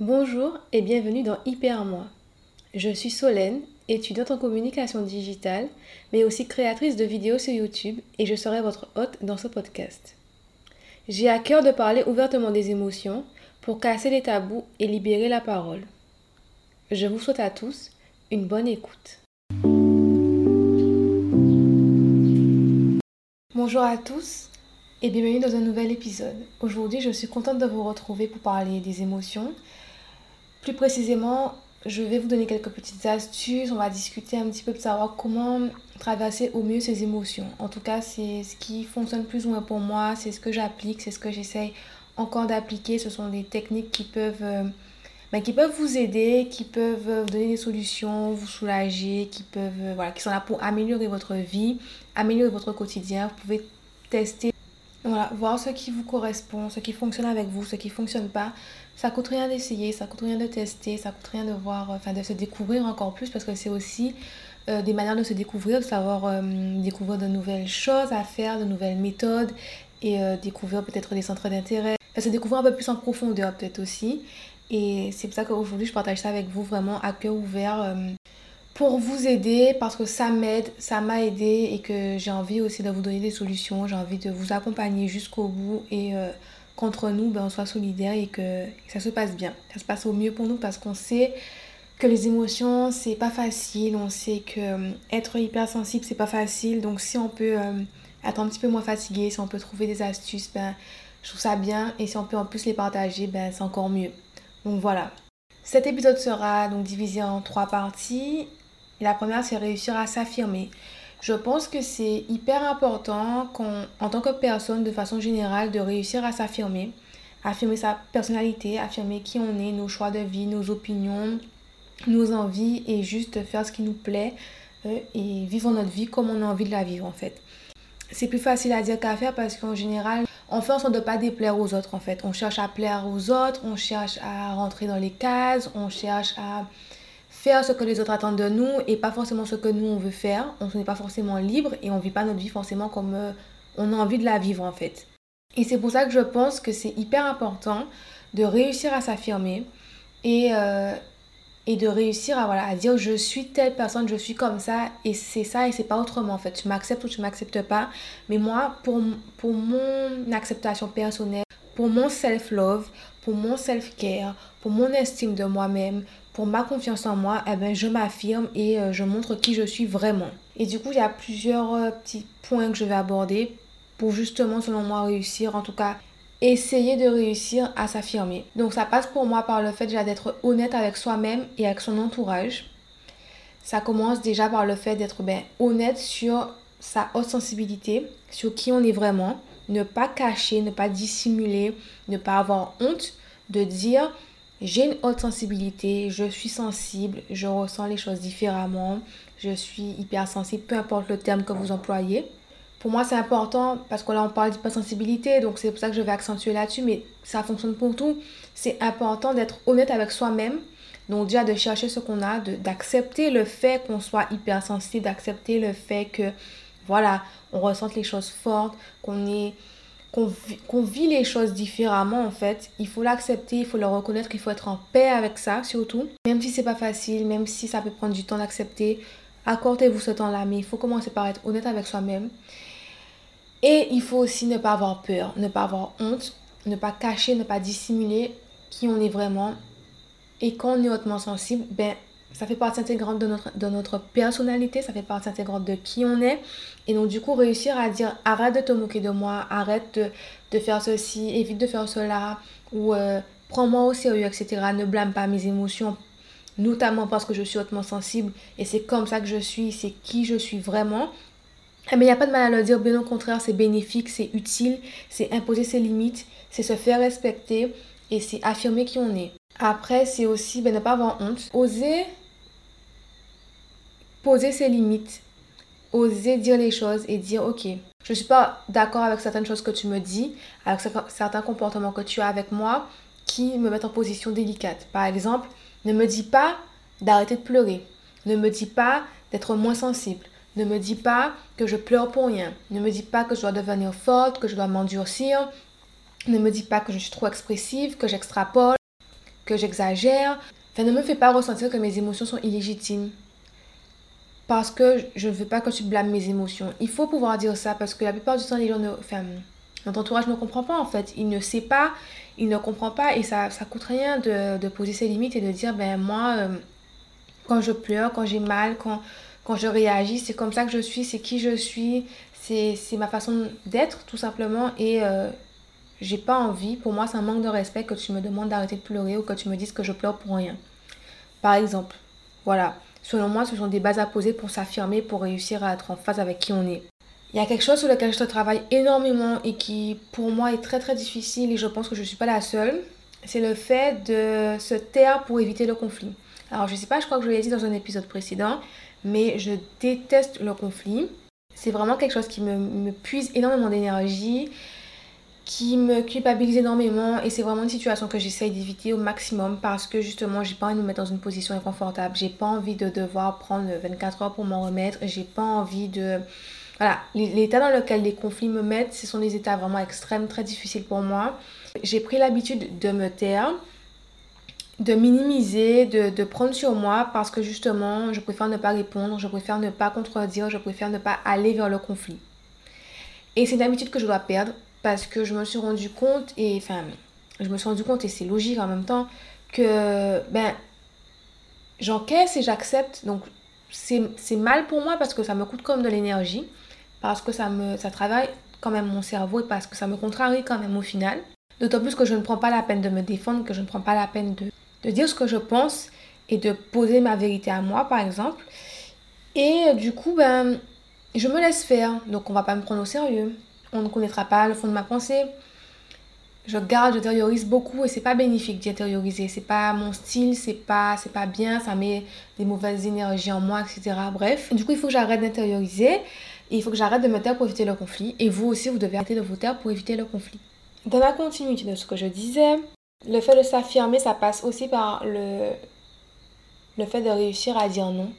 Bonjour et bienvenue dans Hyper Moi. Je suis Solène, étudiante en communication digitale, mais aussi créatrice de vidéos sur YouTube et je serai votre hôte dans ce podcast. J'ai à cœur de parler ouvertement des émotions pour casser les tabous et libérer la parole. Je vous souhaite à tous une bonne écoute. Bonjour à tous et bienvenue dans un nouvel épisode. Aujourd'hui, je suis contente de vous retrouver pour parler des émotions. Plus précisément, je vais vous donner quelques petites astuces. On va discuter un petit peu de savoir comment traverser au mieux ces émotions. En tout cas, c'est ce qui fonctionne plus ou moins pour moi. C'est ce que j'applique, c'est ce que j'essaye encore d'appliquer. Ce sont des techniques qui peuvent, euh, ben, qui peuvent vous aider, qui peuvent vous donner des solutions, vous soulager, qui peuvent, euh, voilà, qui sont là pour améliorer votre vie, améliorer votre quotidien. Vous pouvez tester voilà, voir ce qui vous correspond, ce qui fonctionne avec vous, ce qui fonctionne pas. Ça coûte rien d'essayer, ça coûte rien de tester, ça coûte rien de voir, euh, enfin de se découvrir encore plus parce que c'est aussi euh, des manières de se découvrir, de savoir euh, découvrir de nouvelles choses à faire, de nouvelles méthodes et découvrir peut-être des centres d'intérêt. Se découvrir un peu plus en profondeur peut-être aussi. Et c'est pour ça qu'aujourd'hui je partage ça avec vous vraiment à cœur ouvert pour vous aider parce que ça m'aide, ça m'a aidé et que j'ai envie aussi de vous donner des solutions, j'ai envie de vous accompagner jusqu'au bout et qu'entre nous, ben, on soit solidaires et que, ça se passe bien. Ça se passe au mieux pour nous parce qu'on sait que les émotions, c'est pas facile, on sait que euh, être hypersensible, c'est pas facile. Donc si on peut euh, être un petit peu moins fatigué, si on peut trouver des astuces, ben, je trouve ça bien et si on peut en plus les partager, ben, c'est encore mieux. Donc voilà. Cet épisode sera donc divisé en trois parties. La première, c'est réussir à s'affirmer. Je pense que c'est hyper important en tant que personne, de façon générale, de réussir à s'affirmer. Affirmer sa personnalité, affirmer qui on est, nos choix de vie, nos opinions, nos envies et juste faire ce qui nous plaît euh, et vivre notre vie comme on a envie de la vivre en fait. C'est plus facile à dire qu'à faire parce qu'en général, on fait en sorte de ne pas déplaire aux autres en fait. On cherche à plaire aux autres, on cherche à rentrer dans les cases, on cherche à faire ce que les autres attendent de nous et pas forcément ce que nous on veut faire. On n'est pas forcément libre et on vit pas notre vie forcément comme euh, on a envie de la vivre en fait. Et c'est pour ça que je pense que c'est hyper important de réussir à s'affirmer et, euh, et de réussir à, voilà, à dire je suis telle personne, je suis comme ça et c'est ça et c'est pas autrement en fait. Tu m'acceptes ou tu m'acceptes pas. Mais moi, pour, pour mon acceptation personnelle, pour mon self-love, pour mon self-care, pour mon estime de moi-même, pour ma confiance en moi, eh ben, je m'affirme et euh, je montre qui je suis vraiment. Et du coup, il y a plusieurs euh, petits points que je vais aborder pour justement, selon moi, réussir, en tout cas, essayer de réussir à s'affirmer. Donc ça passe pour moi par le fait déjà d'être honnête avec soi-même et avec son entourage. Ça commence déjà par le fait d'être ben, honnête sur sa haute sensibilité, sur qui on est vraiment, ne pas cacher, ne pas dissimuler, ne pas avoir honte de dire j'ai une haute sensibilité, je suis sensible, je ressens les choses différemment, je suis hypersensible, peu importe le terme que vous employez. Pour moi, c'est important parce que là, on parle d'hypersensibilité, donc c'est pour ça que je vais accentuer là-dessus, mais ça fonctionne pour tout. C'est important d'être honnête avec soi-même. Donc déjà de chercher ce qu'on a, d'accepter le fait qu'on soit hypersensible, d'accepter le fait que, voilà, on ressente les choses fortes, qu'on est qu'on vit, les choses différemment en fait. Il faut l'accepter, il faut le reconnaître, il faut être en paix avec ça surtout. Même si c'est pas facile, même si ça peut prendre du temps d'accepter, accordez-vous ce temps-là, mais il faut commencer par être honnête avec soi-même. Et il faut aussi ne pas avoir peur, ne pas avoir honte, ne pas cacher, ne pas dissimuler qui on est vraiment. Et quand on est hautement sensible, ben ça fait partie intégrante de notre, de notre personnalité, ça fait partie intégrante de qui on est. Et donc, du coup, réussir à dire arrête de te moquer de moi, arrête de, faire ceci, évite de faire cela, ou euh, prends-moi au sérieux, etc. Ne blâme pas mes émotions, notamment parce que je suis hautement sensible et c'est comme ça que je suis, c'est qui je suis vraiment. Mais il n'y a pas de mal à le dire, bien au contraire, c'est bénéfique, c'est utile, c'est imposer ses limites, c'est se faire respecter et c'est affirmer qui on est. Après, c'est aussi ben, ne pas avoir honte. Oser poser ses limites, oser dire les choses et dire ok, je ne suis pas d'accord avec certaines choses que tu me dis, avec certains comportements que tu as avec moi qui me mettent en position délicate. Par exemple, ne me dis pas d'arrêter de pleurer. Ne me dis pas d'être moins sensible. Ne me dis pas que je pleure pour rien. Ne me dis pas que je dois devenir forte, que je dois m'endurcir. Ne me dis pas que je suis trop expressive, que j'extrapole. que j'exagère. Enfin, ne me fais pas ressentir que mes émotions sont illégitimes. Parce que je ne veux pas que tu blâmes mes émotions. Il faut pouvoir dire ça parce que la plupart du temps, les gens ne, enfin, notre entourage ne comprend pas en fait. Il ne sait pas, il ne comprend pas et ça ça coûte rien de, de poser ses limites et de dire ben moi euh, quand je pleure, quand j'ai mal, quand, quand je réagis, c'est comme ça que je suis, c'est qui je suis, c'est ma façon d'être tout simplement et euh, j'ai pas envie, pour moi c'est un manque de respect que tu me demandes d'arrêter de pleurer ou que tu me dises que je pleure pour rien. Par exemple, voilà. Selon moi, ce sont des bases à poser pour s'affirmer, pour réussir à être en phase avec qui on est. Il y a quelque chose sur lequel je travaille énormément et qui pour moi est très très difficile et je pense que je ne suis pas la seule. C'est le fait de se taire pour éviter le conflit. Alors je sais pas, je crois que je l'ai dit dans un épisode précédent, mais je déteste le conflit. C'est vraiment quelque chose qui me, me puise énormément d'énergie, qui me culpabilise énormément et c'est vraiment une situation que j'essaye d'éviter au maximum parce que justement j'ai pas envie de me mettre dans une position inconfortable, j'ai pas envie de devoir prendre 24 heures pour m'en remettre, j'ai pas envie de voilà, l'état dans lequel les conflits me mettent, ce sont des états vraiment extrêmes, très difficiles pour moi. J'ai pris l'habitude de me taire, de minimiser, de, de, prendre sur moi parce que justement, je préfère ne pas répondre, je préfère ne pas contredire, je préfère ne pas aller vers le conflit. Et c'est une habitude que je dois perdre parce que je me suis rendu compte, et enfin, je me suis rendu compte, et c'est logique en même temps, que ben, j'encaisse et j'accepte. Donc, c'est mal pour moi parce que ça me coûte comme de l'énergie, parce que ça, me, travaille quand même mon cerveau et parce que ça me contrarie quand même au final. D'autant plus que je ne prends pas la peine de me défendre, que je ne prends pas la peine de, de dire ce que je pense et de poser ma vérité à moi, par exemple. Et du coup, ben, je me laisse faire. Donc, on va pas me prendre au sérieux on ne connaîtra pas le fond de ma pensée. Je garde, je beaucoup et c'est pas bénéfique d'intérioriser. C'est pas mon style, c'est pas, c'est pas bien, ça met des mauvaises énergies en moi, etc. Bref, du coup, il faut que j'arrête d'intérioriser et il faut que j'arrête de me taire pour éviter le conflit. Et vous aussi, vous devez arrêter de vous taire pour éviter le conflit. Dans la continuité de ce que je disais, le fait de s'affirmer, ça passe aussi par le, le fait de réussir à dire non.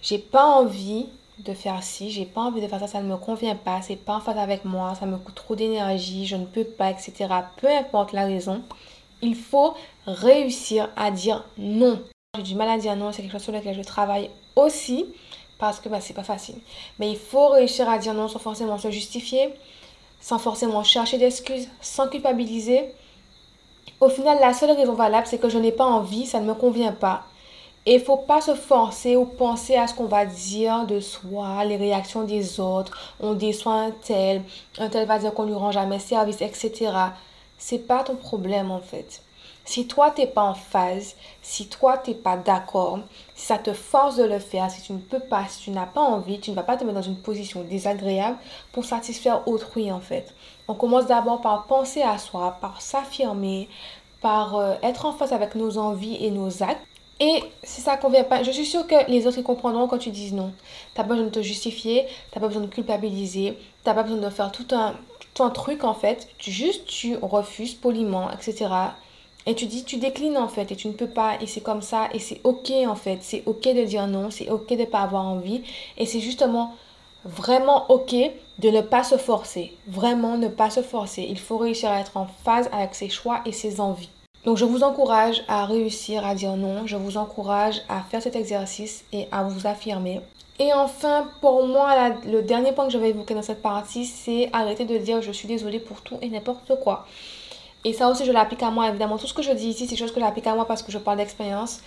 J'ai pas envie de faire ci, j'ai pas envie de faire ça, ça ne me convient pas, c'est pas en phase avec moi, ça me coûte trop d'énergie, je ne peux pas, etc. Peu importe la raison, il faut réussir à dire non. J'ai du mal à dire non, c'est quelque chose sur lequel je travaille aussi parce que bah, c'est pas facile. Mais il faut réussir à dire non sans forcément se justifier, sans forcément chercher d'excuses, sans culpabiliser. Au final, la seule raison valable, c'est que je n'ai pas envie, ça ne me convient pas. Et il faut pas se forcer ou penser à ce qu'on va dire de soi, les réactions des autres. On déçoit un tel, un tel va dire qu'on lui rend jamais service, etc. C'est pas ton problème en fait. Si toi t'es pas en phase, si toi t'es pas d'accord, si ça te force de le faire, si tu ne peux pas, si tu n'as pas envie, tu ne vas pas te mettre dans une position désagréable pour satisfaire autrui en fait. On commence d'abord par penser à soi, par s'affirmer, par euh, être en phase avec nos envies et nos actes. Et si ça convient pas, je suis sûre que les autres comprendront quand tu dis non. T'as pas besoin de te justifier, t'as pas besoin de culpabiliser, t'as pas besoin de faire tout un, tout un truc en fait. Tu, juste tu refuses poliment, etc. Et tu dis, tu déclines en fait et tu ne peux pas et c'est comme ça et c'est ok en fait. C'est ok de dire non, c'est ok de pas avoir envie et c'est justement vraiment ok de ne pas se forcer. Vraiment ne pas se forcer. Il faut réussir à être en phase avec ses choix et ses envies. Donc je vous encourage à réussir à dire non, je vous encourage à faire cet exercice et à vous affirmer. Et enfin, pour moi, le dernier point que je vais évoquer dans cette partie, c'est arrêter de dire je suis désolée pour tout et n'importe quoi. Et ça aussi, je l'applique à moi, évidemment. Tout ce que je dis ici, c'est des choses que j'applique à moi parce que je parle d'expérience.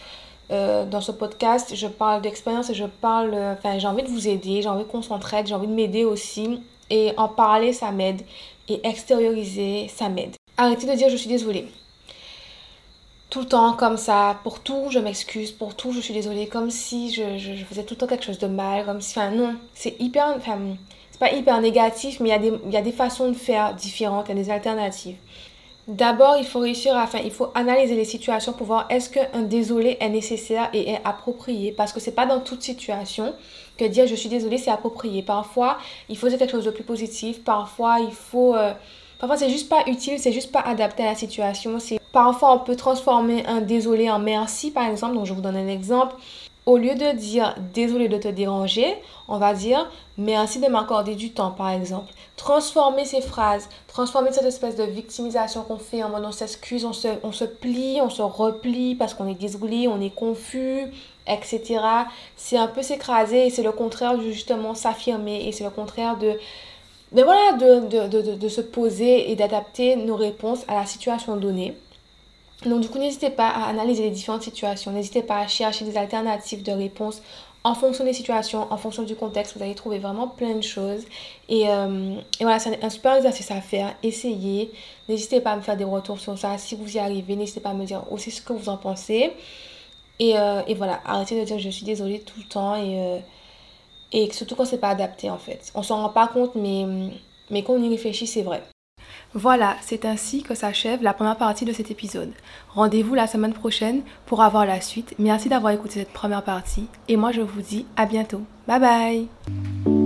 Euh, dans ce podcast, je parle d'expérience et je parle... Enfin, j'ai envie de vous aider, j'ai envie qu'on s'entraide, j'ai envie de m'aider aussi. Et en parler, ça m'aide. Et extérioriser, ça m'aide. Arrêtez de dire je suis désolée tout le temps comme ça, pour tout je m'excuse, pour tout je suis désolée, comme si je, je, faisais tout le temps quelque chose de mal, comme si, enfin non, c'est hyper, enfin, c'est pas hyper négatif, mais il y, y a des façons de faire différentes, il y a des alternatives. D'abord, il faut réussir à, enfin, il faut analyser les situations pour voir est-ce qu'un désolé est nécessaire et est approprié, parce que c'est pas dans toute situation que dire je suis désolée c'est approprié. Parfois, il faut dire quelque chose de plus positif, parfois il faut... Euh, Parfois, c'est juste pas utile, c'est juste pas adapté à la situation. Parfois, on peut transformer un désolé en merci, par exemple. Donc, je vous donne un exemple. au lieu de dire désolé de te déranger, on va dire merci de m'accorder du temps, par exemple. Transformer ces phrases, transformer cette espèce de victimisation qu'on fait en mode on s'excuse, on se, on se plie, on se replie parce qu'on est désolé, on est confus, etc. C'est un peu s'écraser et c'est le contraire de justement s'affirmer et c'est le contraire de, de, voilà, de, de, de, se poser et d'adapter nos réponses à la situation donnée. Donc du coup, n'hésitez pas à analyser les différentes situations, n'hésitez pas à chercher des alternatives de réponse en fonction des situations, en fonction du contexte. Vous allez trouver vraiment plein de choses. Et, euh, et voilà, c'est un, super exercice à faire. Essayez. N'hésitez pas à me faire des retours sur ça. Si vous y arrivez, n'hésitez pas à me dire aussi ce que vous en pensez. Et, euh, et voilà, arrêtez de dire je suis désolée tout le temps. Et, euh, et surtout quand c'est pas adapté en fait. On s'en rend pas compte, mais, mais quand on y réfléchit, c'est vrai. Voilà, c'est ainsi que s'achève la première partie de cet épisode. Rendez-vous la semaine prochaine pour avoir la suite. Merci d'avoir écouté cette première partie et moi je vous dis à bientôt. Bye bye